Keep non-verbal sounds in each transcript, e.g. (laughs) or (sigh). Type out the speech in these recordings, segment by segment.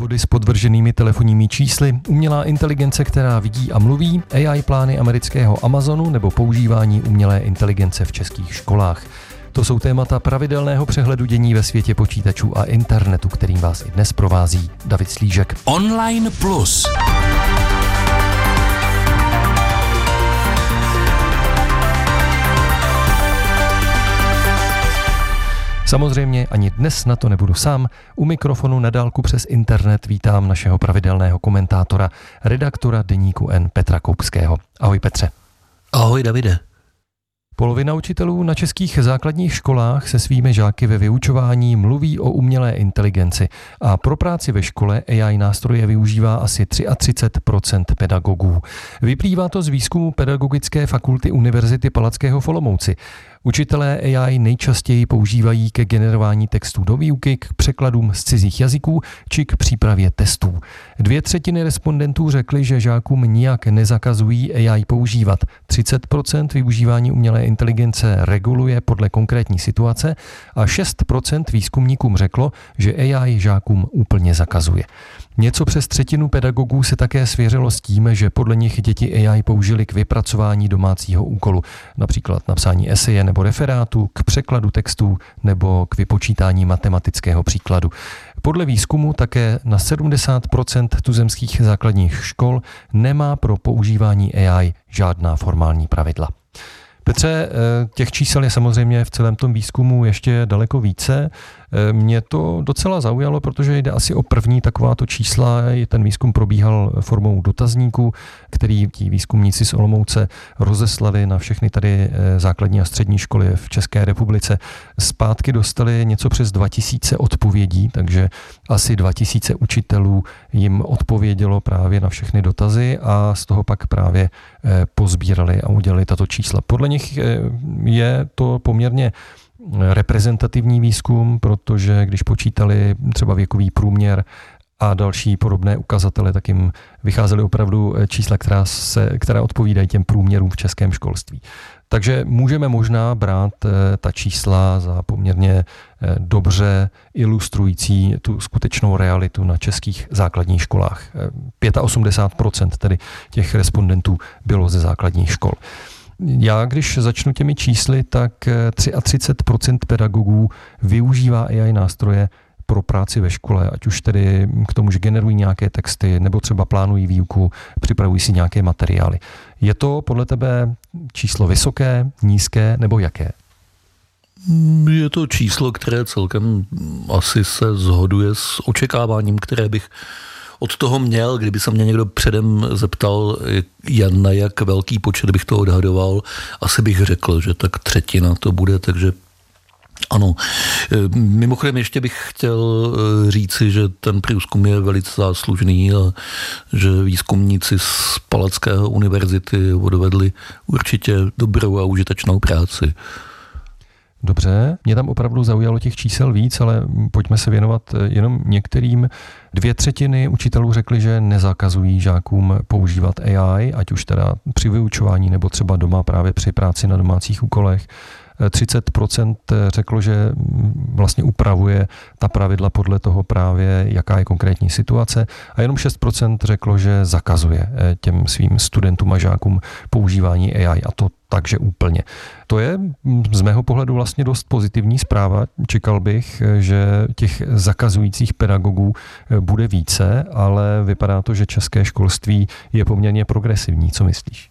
Podvody s podvrženými telefonními čísly, umělá inteligence, která vidí a mluví, AI plány amerického Amazonu nebo používání umělé inteligence v českých školách. To jsou témata pravidelného přehledu dění ve světě počítačů a internetu, kterým vás i dnes provází David Slížek. Online Plus. Samozřejmě ani dnes na to nebudu sám. U mikrofonu na dálku přes internet vítám našeho pravidelného komentátora, redaktora deníku N Petra Koupského. Ahoj Petře. Ahoj Davide. Polovina učitelů na českých základních školách se svými žáky ve vyučování mluví o umělé inteligenci a pro práci ve škole AI nástroje využívá asi 33% pedagogů. Vyplývá to z výzkumu Pedagogické fakulty Univerzity Palackého v Olomouci. Učitelé AI nejčastěji používají ke generování textů do výuky, k překladům z cizích jazyků či k přípravě testů. Dvě třetiny respondentů řekly, že žákům nijak nezakazují AI používat. 30% využívání umělé inteligence reguluje podle konkrétní situace a 6% výzkumníkům řeklo, že AI žákům úplně zakazuje. Něco přes třetinu pedagogů se také svěřilo s tím, že podle nich děti AI použili k vypracování domácího úkolu, například napsání eseje nebo referátu, k překladu textů nebo k vypočítání matematického příkladu. Podle výzkumu také na 70% tuzemských základních škol nemá pro používání AI žádná formální pravidla. Petře, eh, těch čísel je samozřejmě v celém tom výzkumu ještě daleko více. Eh, mě to docela zaujalo, protože jde asi o první takováto čísla. Ten výzkum probíhal formou dotazníku, který ti výzkumníci z Olomouce rozeslali na všechny tady eh, základní a střední školy v České republice. Zpátky dostali něco přes 2000 odpovědí, takže asi 2000 učitelů jim odpovědělo právě na všechny dotazy a z toho pak právě eh, pozbírali a udělali tato čísla. Podle nich je to poměrně reprezentativní výzkum, protože když počítali třeba věkový průměr a další podobné ukazatele, tak jim vycházely opravdu čísla, která, se, která odpovídají těm průměrům v českém školství. Takže můžeme možná brát eh, ta čísla za poměrně eh, dobře ilustrující tu skutečnou realitu na českých základních školách. 85% eh, tedy těch respondentů bylo ze základních škol. Já, když začnu těmi čísly, tak 33% eh, pedagogů využívá AI nástroje pro práci ve škole, ať už tedy k tomu, že generují nějaké texty, nebo třeba plánují výuku, připravují si nějaké materiály. Je to podle tebe číslo vysoké, nízké nebo jaké? Je to číslo, které celkem asi se zhoduje s očekáváním, které bych od toho měl, kdyby se mě někdo předem zeptal, Jan, na jak velký počet bych to odhadoval, asi bych řekl, že tak třetina to bude, takže ano. Mimochodem ještě bych chtěl eh, říci, že ten průzkum je velice záslužný a že výzkumníci z Palackého univerzity odvedli určitě dobrou a užitečnou práci. Dobře, mě tam opravdu zaujalo těch čísel víc, ale pojďme se věnovat eh, jenom některým. Dvě třetiny učitelů řekli, že nezakazují žákům používat AI, ať už teda při vyučování nebo třeba doma právě při práci na domácích úkolech. 30% řeklo, že vlastně upravuje ta pravidla podle toho právě, jaká je konkrétní situace a jenom 6% řeklo, že zakazuje eh, těm svým studentům a žákům používání AI a to takže úplně. To je z mého pohledu vlastně dost pozitivní zpráva. Čekal bych, eh, že těch zakazujících pedagogů eh, bude více, ale vypadá to, že české školství je poměrně progresivní. Co myslíš?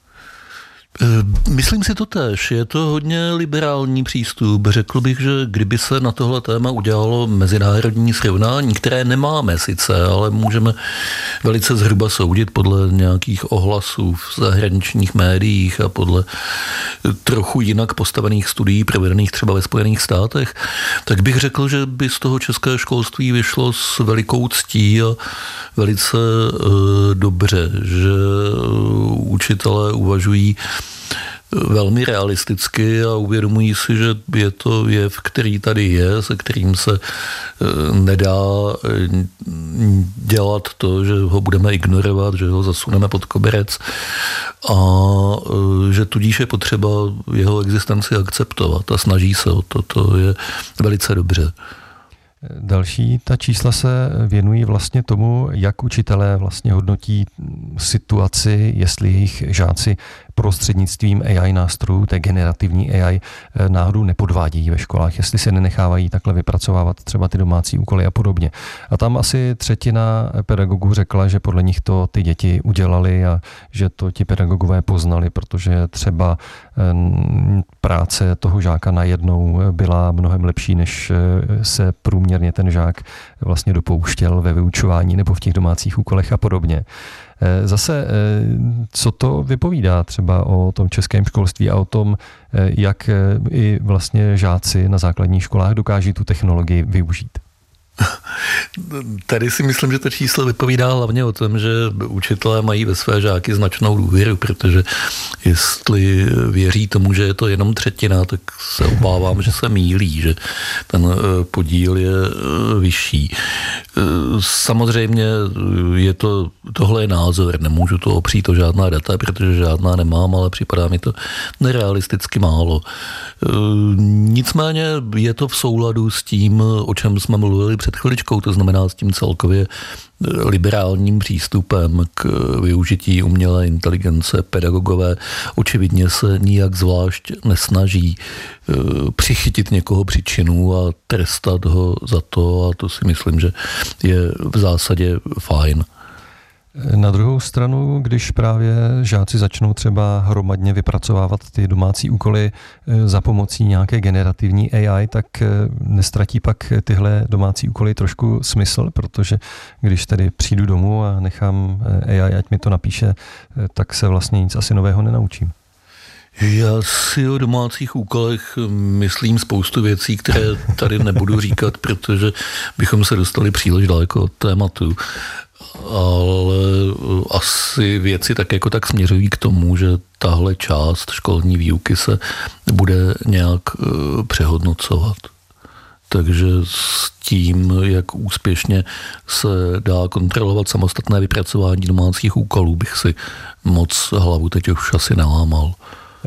Eh, myslím si to tež. Je to hodně liberální přístup. Řekl bych, že kdyby se na tohle téma udělalo mezinárodní srovnání, které nemáme sice, ale můžeme velice zhruba soudit podle nějakých ohlasů v zahraničních médiích a podle trochu jinak postavených studií provedených třeba ve Spojených státech, tak bych řekl, že by z toho české školství vyšlo s velikou ctí a velice uh, dobře, že uh, učitelé uvažují velmi realisticky a uvědomují si, že je to jev, který tady je, se kterým se eh, nedá eh, dělat to, že ho budeme ignorovat, že ho zasuneme pod koberec a eh, že tudíž je potřeba jeho existenci akceptovat a snaží se o to. To je velice dobře. Další ta čísla se věnují vlastně tomu, jak učitelé vlastně hodnotí situaci, jestli jejich žáci prostřednictvím AI nástrojů, té generativní AI, eh, náhodou nepodvádějí ve školách, jestli se nenechávají takhle vypracovávat třeba ty domácí úkoly a podobně. A tam asi třetina pedagogů řekla, že podle nich to ty děti udělali a že to ti pedagogové poznali, protože třeba eh, práce toho žáka najednou byla mnohem lepší, než eh, se průměrně ten žák vlastně dopouštěl ve vyučování nebo v těch domácích úkolech a podobně. Eh, zase, eh, co to vypovídá třeba o tom českém školství a o tom, eh, jak i vlastně žáci na základních školách dokáží tu technologii využít? (laughs) Tady si myslím, že to číslo vypovídá hlavně o tom, že učitelé mají ve své žáky značnou důvěru, protože jestli věří tomu, že je to jenom třetina, tak se obávám, že se mílí, že ten eh, podíl je eh, vyšší. Eh, samozřejmě je to, tohle je názor, nemůžu to opřít o žádná data, protože žádná nemám, ale připadá mi to nerealisticky málo. Nicméně je to v souladu s tím, o čem jsme mluvili před chviličkou, to znamená s tím celkově liberálním přístupem k využití umělé inteligence. Pedagogové očividně se nijak zvlášť nesnaží eh, přichytit někoho příčinu a trestat ho za to a to si myslím, že je v zásadě fajn. Na druhou stranu, když právě žáci začnou třeba hromadně vypracovávat ty domácí úkoly eh, za pomocí nějaké generativní AI, tak eh, nestratí pak tyhle domácí úkoly trošku smysl, protože když tedy přijdu domů a nechám eh, AI, ať mi to napíše, tak se vlastně nic asi nového nenaučím. Já si o domácích úkolech myslím spoustu věcí, které tady nebudu říkat, protože bychom se dostali příliš daleko od tématu ale asi věci tak jako tak směřují k tomu, že tahle část školní výuky se bude nějak eh, přehodnocovat. Takže s tím, jak úspěšně se dá kontrolovat samostatné vypracování domácích úkolů, bych si moc hlavu teď už asi nelámal.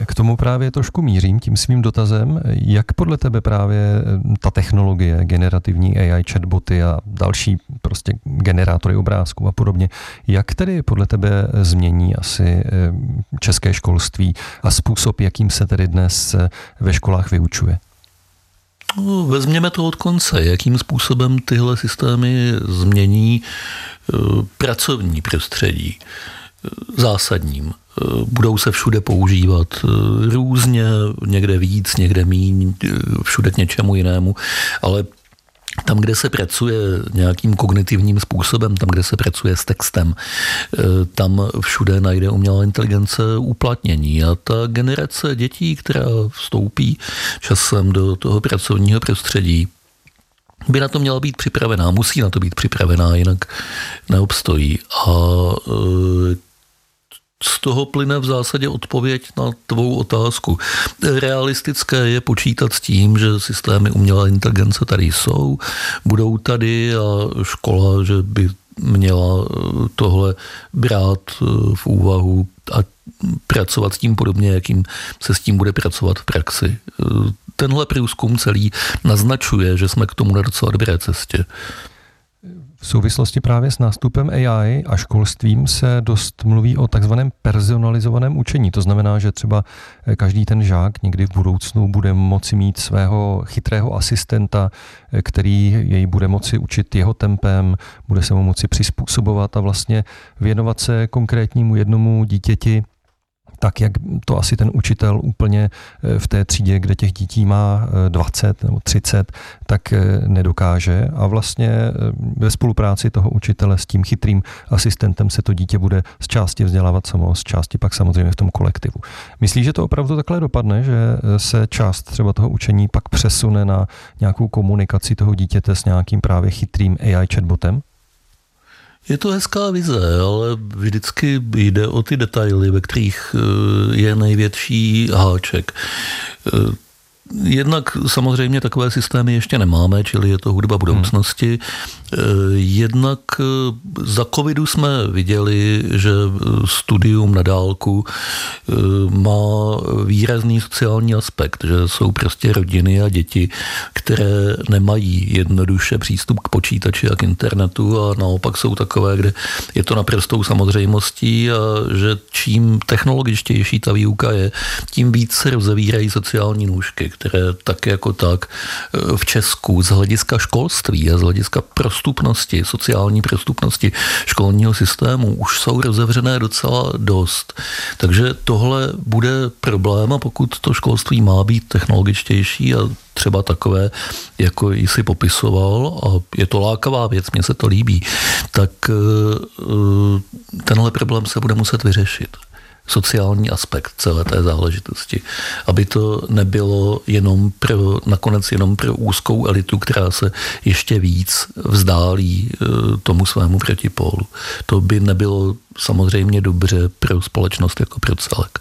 K tomu právě trošku mířím tím svým dotazem. Jak podle tebe právě eh, ta technologie, generativní AI, chatboty a další prostě generátory obrázků a podobně, jak tedy podle tebe změní asi eh, české školství a způsob, jakým se tedy dnes eh, ve školách vyučuje? No, vezměme to od konce. Jakým způsobem tyhle systémy změní pracovní prostředí zásadním. Budou se všude používat eh, různě, někde víc, někde míň, eh, všude k něčemu jinému, ale tam, kde se pracuje nějakým kognitivním způsobem, tam, kde se pracuje s textem, eh, tam všude najde umělá inteligence uplatnění. A ta generace dětí, která vstoupí časem do toho pracovního prostředí, by na to měla být připravená, musí na to být připravená, jinak neobstojí. A z toho plyne v zásadě odpověď na tvou otázku. Realistické je počítat s tím, že systémy umělé inteligence tady jsou, budou tady a škola, že by měla eh, tohle brát eh, v úvahu a pracovat s tím podobně, jakým se s tím bude pracovat v praxi. Eh, tenhle průzkum celý naznačuje, že jsme k tomu na docela dobré cestě. V souvislosti právě s nástupem AI a školstvím se dost mluví o takzvaném personalizovaném učení. To znamená, že třeba eh, každý ten žák někdy v budoucnu bude moci mít svého chytrého asistenta, eh, který jej bude moci učit jeho tempem, bude se mu moci přizpůsobovat a vlastně věnovat se konkrétnímu jednomu dítěti tak, jak to asi ten učitel úplně eh, v té třídě, kde těch dětí má 20 eh, nebo 30, tak eh, nedokáže. A vlastně ve spolupráci toho učitele s tím chytrým asistentem se to dítě bude z části vzdělávat samo, z části pak samozřejmě v tom kolektivu. Myslíš, že to opravdu takhle dopadne, že se část třeba toho učení pak přesune na nějakou komunikaci toho dítěte s nějakým právě chytrým AI chatbotem? Je to hezká vize, ale vždycky jde o ty detaily, ve kterých eh, je největší háček. Eh, Jednak samozřejmě takové systémy ještě nemáme, čili je to hudba budoucnosti. Hmm. Jednak eh, za covidu jsme viděli, že studium na dálku eh, má výrazný sociální aspekt, že jsou prostě rodiny a děti, které nemají jednoduše přístup k počítači a k internetu a naopak jsou takové, kde je to naprostou samozřejmostí a že čím technologičtější ta výuka je, tím víc se rozevírají sociální nůžky, které tak jako tak eh, v Česku z hlediska školství a z hlediska prostupnosti, sociální prostupnosti školního systému už jsou rozevřené docela dost. Takže tohle bude problém a pokud to školství má být technologičtější a třeba takové, jako jsi popisoval, a je to lákavá věc, mně se to líbí, tak eh, eh, tenhle problém se bude muset vyřešit sociální aspekt celé té záležitosti. Aby to nebylo jenom pro, nakonec jenom pro úzkou elitu, která se ještě víc vzdálí e, tomu svému protipólu. To by nebylo samozřejmě dobře pro společnost jako pro celek.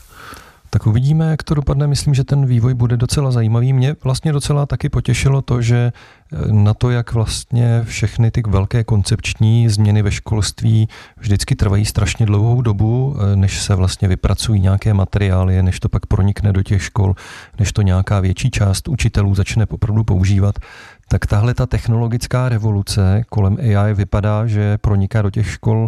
Tak uvidíme, jak to dopadne. Myslím, že ten vývoj bude docela zajímavý. Mě vlastně docela taky potěšilo to, že eh, na to, jak vlastně všechny ty velké koncepční změny ve školství vždycky trvají strašně dlouhou dobu, eh, než se vlastně vypracují nějaké materiály, než to pak pronikne do těch škol, než to nějaká větší část učitelů začne opravdu používat, tak tahle ta technologická revoluce kolem AI vypadá, že proniká do těch škol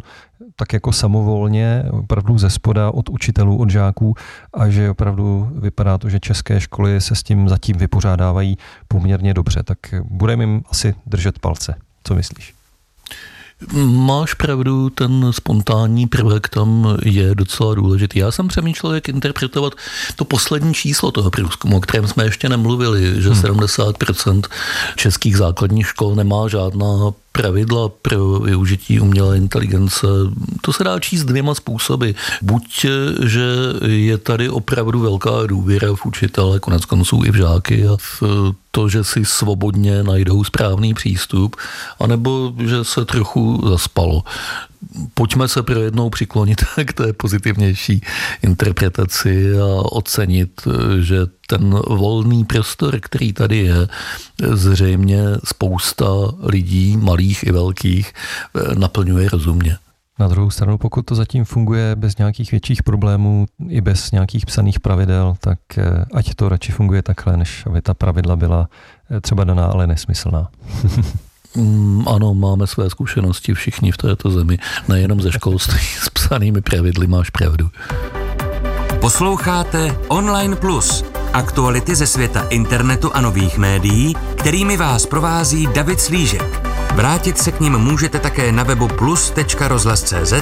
tak jako samovolně, opravdu ze spoda od učitelů, od žáků a že opravdu vypadá to, že české školy se s tím zatím vypořádávají poměrně dobře. Tak budeme jim asi držet palce. Co myslíš? Máš pravdu, ten spontánní prvek tam je docela důležitý. Já jsem přemýšlel, jak interpretovat to poslední číslo toho průzkumu, o kterém jsme ještě nemluvili, že hmm. 70% českých základních škol nemá žádná pravidla pro využití umělé inteligence, to se dá číst dvěma způsoby. Buď, že je tady opravdu velká důvěra v učitele, konec konců i v žáky a v to, že si svobodně najdou správný přístup, anebo že se trochu zaspalo pojďme se pro jednou přiklonit (laughs) k té pozitivnější interpretaci a ocenit, že ten volný prostor, který tady je, zřejmě spousta lidí, malých i velkých, naplňuje rozumně. Na druhou stranu, pokud to zatím funguje bez nějakých větších problémů, i bez nějakých psaných pravidel, tak eh, ať to radši funguje takhle, než aby ta pravidla byla eh, třeba daná, ale nesmyslná. (laughs) Mm, ano, máme své zkušenosti všichni v této zemi, nejenom ze školství (laughs) s psanými pravidly, máš pravdu. Posloucháte Online Plus, aktuality ze světa internetu a nových médií, kterými vás provází David Slížek. Vrátit se k ním můžete také na webu plus.rozhlas.cz,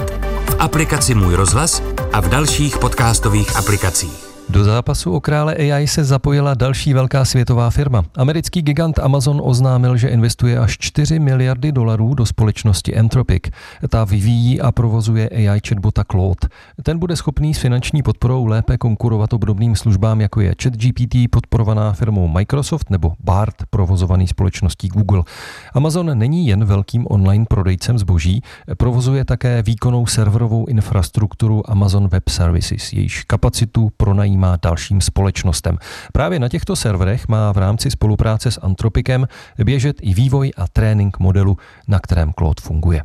v aplikaci Můj rozhlas a v dalších podcastových aplikacích. Do zápasu o krále AI se zapojila další velká světová firma. Americký gigant Amazon oznámil, že investuje až 4 miliardy dolarů do společnosti Anthropic. Ta vyvíjí a provozuje AI chatbota Claude. Ten bude schopný s finanční podporou lépe konkurovat obdobným službám, jako je ChatGPT podporovaná firmou Microsoft nebo BART provozovaný společností Google. Amazon není jen velkým online prodejcem zboží, provozuje také výkonnou serverovou infrastrukturu Amazon Web Services, jejíž kapacitu pronajímá pronajímá dalším společnostem. Právě na těchto serverech má v rámci spolupráce s Antropikem běžet i vývoj a trénink modelu, na kterém Claude funguje.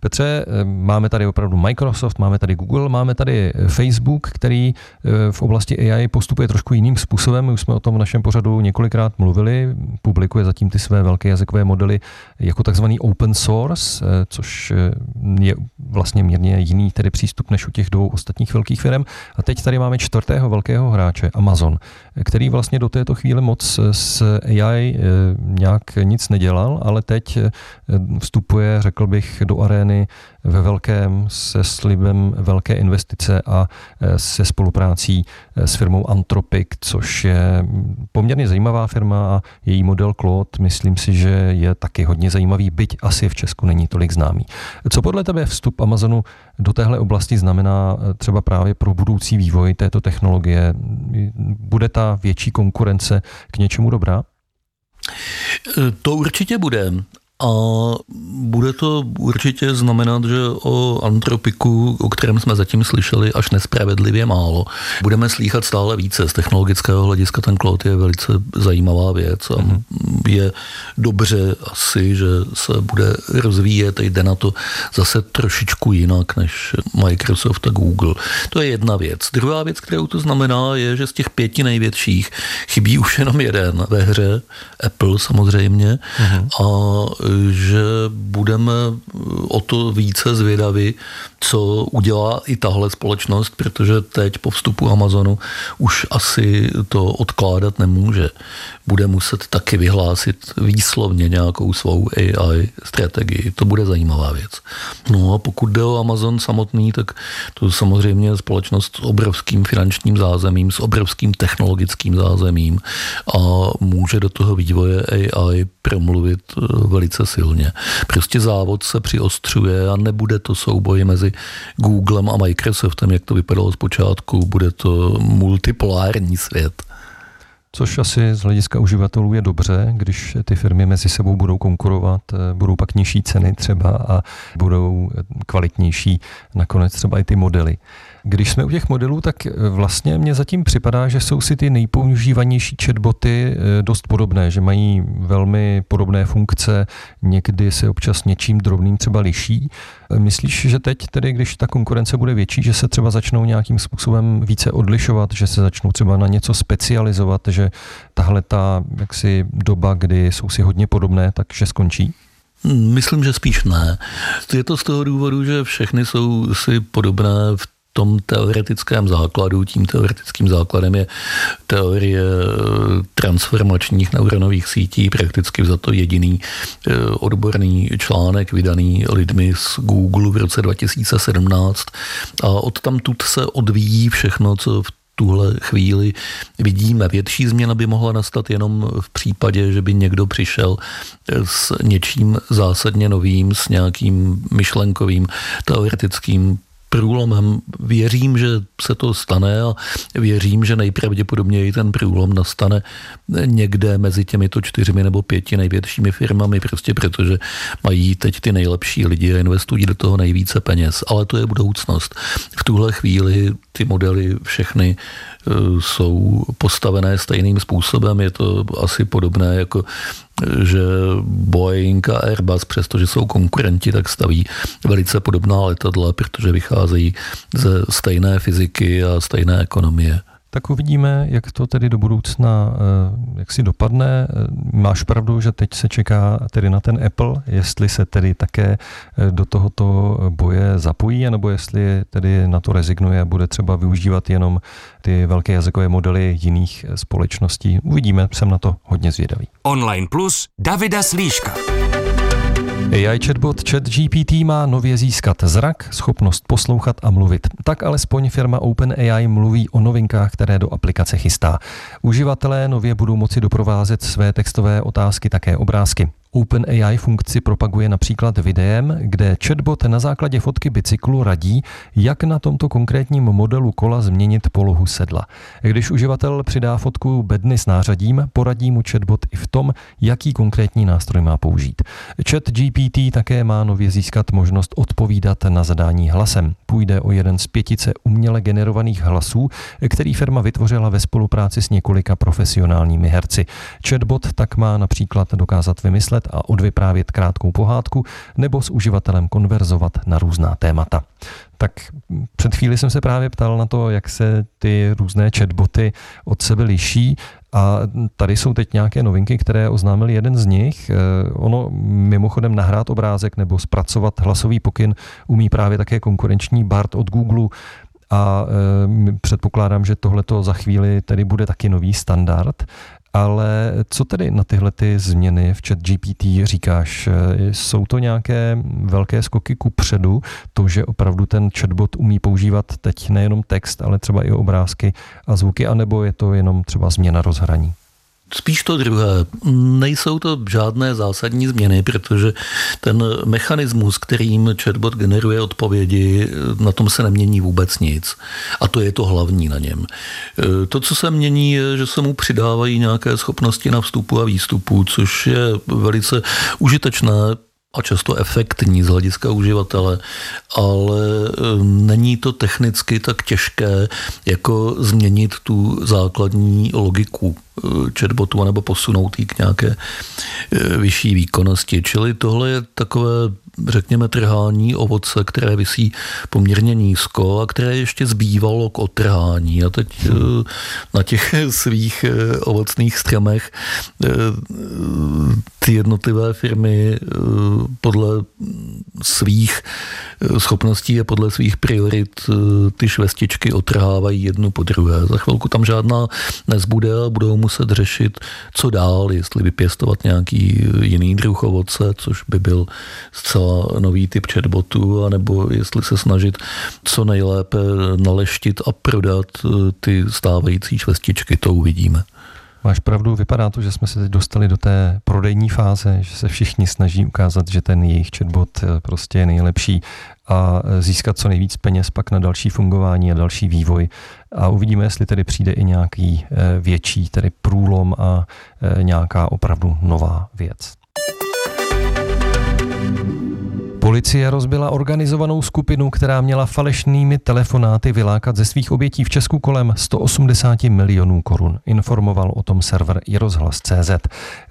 Petře, eh, máme tady opravdu Microsoft, máme tady Google, máme tady eh, Facebook, který eh, v oblasti AI postupuje trošku jiným způsobem. My už jsme o tom v našem pořadu několikrát mluvili. Publikuje zatím ty své velké jazykové modely jako takzvaný open source, což je vlastně mírně jiný tedy přístup než u těch dvou ostatních velkých firm. A teď tady máme čtvrtého velkého hráče, Amazon, který vlastně do této chvíle moc s AI nějak nic nedělal, ale teď vstupuje, řekl bych, do arény scény ve velkém se slibem velké investice a e, se spoluprácí e, s firmou Anthropic, což je poměrně zajímavá firma a její model Claude, myslím si, že je taky hodně zajímavý, byť asi v Česku není tolik známý. Co podle tebe vstup Amazonu do téhle oblasti znamená e, třeba právě pro budoucí vývoj této technologie? Bude ta větší konkurence k něčemu dobrá? To určitě bude a bude to určitě znamenat, že o antropiku, o kterém jsme zatím slyšeli až nespravedlivě málo, budeme slýchat stále více. Z technologického hlediska ten klot je velice zajímavá věc a mm-hmm. je dobře asi, že se bude rozvíjet, jde na to zase trošičku jinak než Microsoft a Google. To je jedna věc. Druhá věc, kterou to znamená, je, že z těch pěti největších chybí už jenom jeden ve hře, Apple samozřejmě, mm-hmm. a že budeme o to více zvědaví, co udělá i tahle společnost, protože teď po vstupu Amazonu už asi to odkládat nemůže. Bude muset taky vyhlásit výslovně nějakou svou AI strategii. To bude zajímavá věc. No a pokud jde o Amazon samotný, tak to samozřejmě společnost s obrovským finančním zázemím, s obrovským technologickým zázemím a může do toho vývoje AI promluvit eh, velice silně. Prostě závod se přiostřuje a nebude to souboj mezi Googlem a Microsoftem, jak to vypadalo zpočátku, bude to multipolární svět. Což asi z hlediska uživatelů je dobře, když ty firmy mezi sebou budou konkurovat, eh, budou pak nižší ceny třeba a budou kvalitnější nakonec třeba i ty modely. Když jsme u těch modelů, tak eh, vlastně mně zatím připadá, že jsou si ty nejpoužívanější chatboty eh, dost podobné, že mají velmi podobné funkce, někdy se občas něčím drobným třeba liší. Myslíš, že teď tedy, když ta konkurence bude větší, že se třeba začnou nějakým způsobem více odlišovat, že se začnou třeba na něco specializovat, že tahle ta jaksi doba, kdy jsou si hodně podobné, takže skončí? Myslím, že spíš ne. Je to z toho důvodu, že všechny jsou si podobné v tom teoretickém základu, tím teoretickým základem je teorie eh, transformačních neuronových sítí, prakticky za to jediný eh, odborný článek vydaný lidmi z Google v roce 2017 a od tam tud se odvíjí všechno, co v tuhle chvíli vidíme. Větší změna by mohla nastat jenom v případě, že by někdo přišel s něčím zásadně novým, s nějakým myšlenkovým, teoretickým průlomem. Věřím, že se to stane a věřím, že nejpravděpodobněji ten průlom nastane někde mezi těmito čtyřmi nebo pěti největšími firmami, prostě protože mají teď ty nejlepší lidi a investují do toho nejvíce peněz. Ale to je budoucnost. V tuhle chvíli ty modely všechny jsou postavené stejným způsobem. Je to asi podobné jako že Boeing a Airbus, přestože jsou konkurenti, tak staví velice podobná letadla, protože vycházejí ze stejné fyziky a stejné ekonomie. Tak uvidíme, jak to tedy do budoucna, eh, jak si dopadne. Eh, máš pravdu, že teď se čeká tedy na ten Apple, jestli se tedy také eh, do tohoto boje zapojí, nebo jestli tedy na to rezignuje a bude třeba využívat jenom ty velké jazykové modely jiných společností. Uvidíme, jsem na to hodně zvědavý. Online Plus Davida Slíška. AI chatbot ChatGPT má nově získat zrak, schopnost poslouchat a mluvit. Tak alespoň firma OpenAI mluví o novinkách, které do aplikace chystá. Uživatelé nově budou moci doprovázet své textové otázky také obrázky. OpenAI funkci propaguje například videem, kde chatbot na základě fotky bicyklu radí, jak na tomto konkrétním modelu kola změnit polohu sedla. Když uživatel přidá fotku bedny s nářadím, poradí mu chatbot i v tom, jaký konkrétní nástroj má použít. Chat GPT také má nově získat možnost odpovídat na zadání hlasem. Půjde o jeden z pětice uměle generovaných hlasů, který firma vytvořila ve spolupráci s několika profesionálními herci. Chatbot tak má například dokázat vymyslet a odvyprávět krátkou pohádku nebo s uživatelem konverzovat na různá témata. Tak před chvíli jsem se právě ptal na to, jak se ty různé chatboty od sebe liší a tady jsou teď nějaké novinky, které oznámil jeden z nich. Eh, ono mimochodem nahrát obrázek nebo zpracovat hlasový pokyn umí právě také konkurenční BART od Google a e, předpokládám, že tohleto za chvíli tedy bude taky nový standard. Ale co tedy na tyhle ty změny v chat GPT říkáš? Jsou to nějaké velké skoky ku předu, to, že opravdu ten chatbot umí používat teď nejenom text, ale třeba i obrázky a zvuky, anebo je to jenom třeba změna rozhraní? Spíš to druhé. Nejsou to žádné zásadní změny, protože ten mechanismus, kterým chatbot generuje odpovědi, na tom se nemění vůbec nic. A to je to hlavní na něm. To, co se mění, je, že se mu přidávají nějaké schopnosti na vstupu a výstupu, což je velice užitečné a často efektní z hlediska uživatele, ale eh, není to technicky tak těžké, jako změnit tu základní logiku eh, chatbotu nebo posunout ji k nějaké eh, vyšší výkonnosti. Čili tohle je takové řekněme, trhání ovoce, které visí poměrně nízko a které ještě zbývalo k otrhání. A teď hmm. na těch (laughs) svých eh, ovocných stromech eh, ty jednotlivé firmy podle svých schopností a podle svých priorit ty švestičky otrhávají jednu po druhé. Za chvilku tam žádná nezbude a budou muset řešit, co dál, jestli vypěstovat nějaký jiný druh ovoce, což by byl zcela nový typ chatbotu, anebo jestli se snažit co nejlépe naleštit a prodat eh, ty stávající švestičky, to uvidíme. Máš pravdu, vypadá to, že jsme se teď dostali do té prodejní fáze, že se všichni snaží ukázat, že ten jejich chatbot eh, prostě je nejlepší a eh, získat co nejvíc peněz pak na další fungování a další vývoj. A uvidíme, jestli tedy přijde i nějaký větší tedy průlom a nějaká opravdu nová věc. Policie rozbila organizovanou skupinu, která měla falešnými telefonáty vylákat ze svých obětí v Česku kolem 180 milionů korun. Informoval o tom server iRozhlas.cz.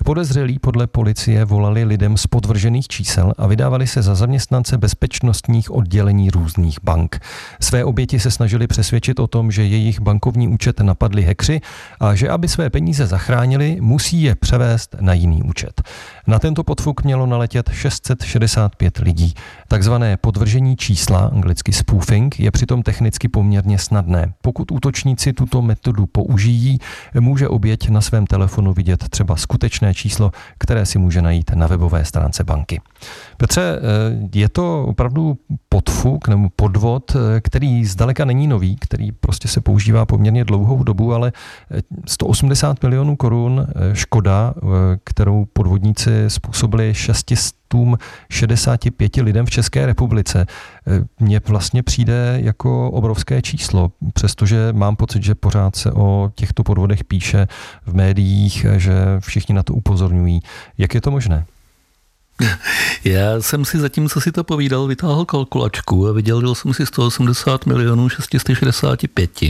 Podezřelí podle policie volali lidem z podvržených čísel a vydávali se za zaměstnance bezpečnostních oddělení různých bank. Své oběti se snažili přesvědčit o tom, že jejich bankovní účet napadli hekři a že aby své peníze zachránili, musí je převést na jiný účet. Na tento podfuk mělo naletět 665 lidí. Takzvané podvržení čísla, anglicky spoofing, je přitom technicky poměrně snadné. Pokud útočníci tuto metodu použijí, může oběť na svém telefonu vidět třeba skutečné číslo, které si může najít na webové stránce banky. Petře, eh, je to opravdu podfuk nebo podvod, eh, který zdaleka není nový, který prostě se používá poměrně dlouhou dobu, ale 180 eh, milionů korun škoda, kterou podvodníci způsobili 665 lidem v České republice, mně vlastně přijde jako obrovské číslo, přestože mám pocit, že pořád se o těchto podvodech píše v médiích, že všichni na to upozorňují. Jak je to možné? (laughs) Já jsem si zatím, co si to povídal, vytáhl kalkulačku a vydělil jsem si 180 milionů 665.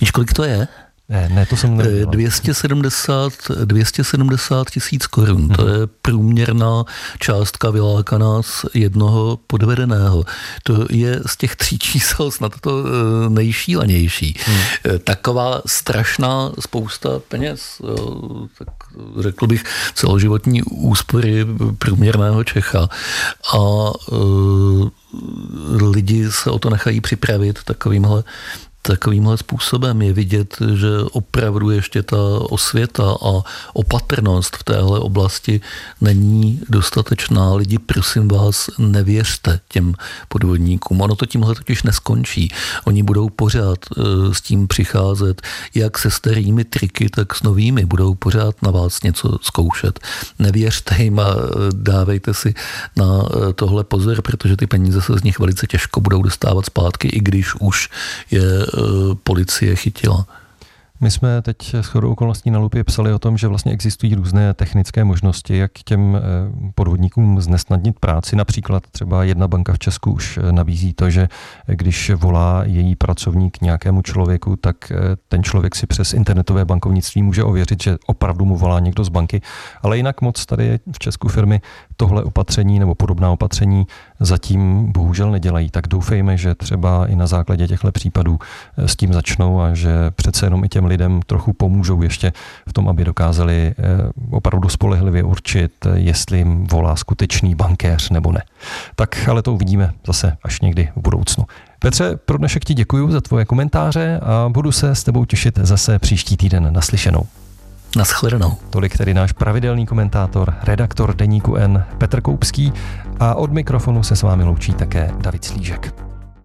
Víš, kolik to je? Ne, ne, to jsem nevěděl. 270, 270 tisíc korun. To je průměrná částka vylákaná z jednoho podvedeného. To je z těch tří čísel snad to eh, nejšílenější. Hmm. Taková strašná spousta peněz. Tak řekl bych celoživotní úspory průměrného Čecha. A lidi se o to nechají připravit takovýmhle takovýmhle způsobem je vidět, že opravdu ještě ta osvěta a opatrnost v téhle oblasti není dostatečná. Lidi, prosím vás, nevěřte těm podvodníkům. Ono to tímhle totiž neskončí. Oni budou pořád eh, s tím přicházet, jak se starými triky, tak s novými. Budou pořád na vás něco zkoušet. Nevěřte jim a eh, dávejte si na eh, tohle pozor, protože ty peníze se z nich velice těžko budou dostávat zpátky, i když už je policie chytila. My jsme teď s chodou okolností na Lupě psali o tom, že vlastně existují různé technické možnosti, jak těm eh, podvodníkům znesnadnit práci. Například třeba jedna banka v Česku už eh, nabízí to, že když volá její pracovník nějakému člověku, tak ten člověk si přes internetové bankovnictví může ověřit, že opravdu mu volá někdo z banky. Ale jinak moc tady v Česku firmy tohle opatření nebo podobná opatření zatím bohužel nedělají. Tak doufejme, že třeba i na základě těchto případů eh, s tím začnou a že přece jenom i těm lidem trochu pomůžou ještě v tom, aby dokázali eh, opravdu spolehlivě určit, eh, jestli jim volá skutečný bankéř nebo ne. Tak ale to uvidíme zase až někdy v budoucnu. Petře, pro dnešek ti děkuji za tvoje komentáře a budu se s tebou těšit zase příští týden naslyšenou. Naschledanou. Tolik tedy náš pravidelný komentátor, redaktor Deníku N Petr Koupský a od mikrofonu se s vámi loučí také David Slížek.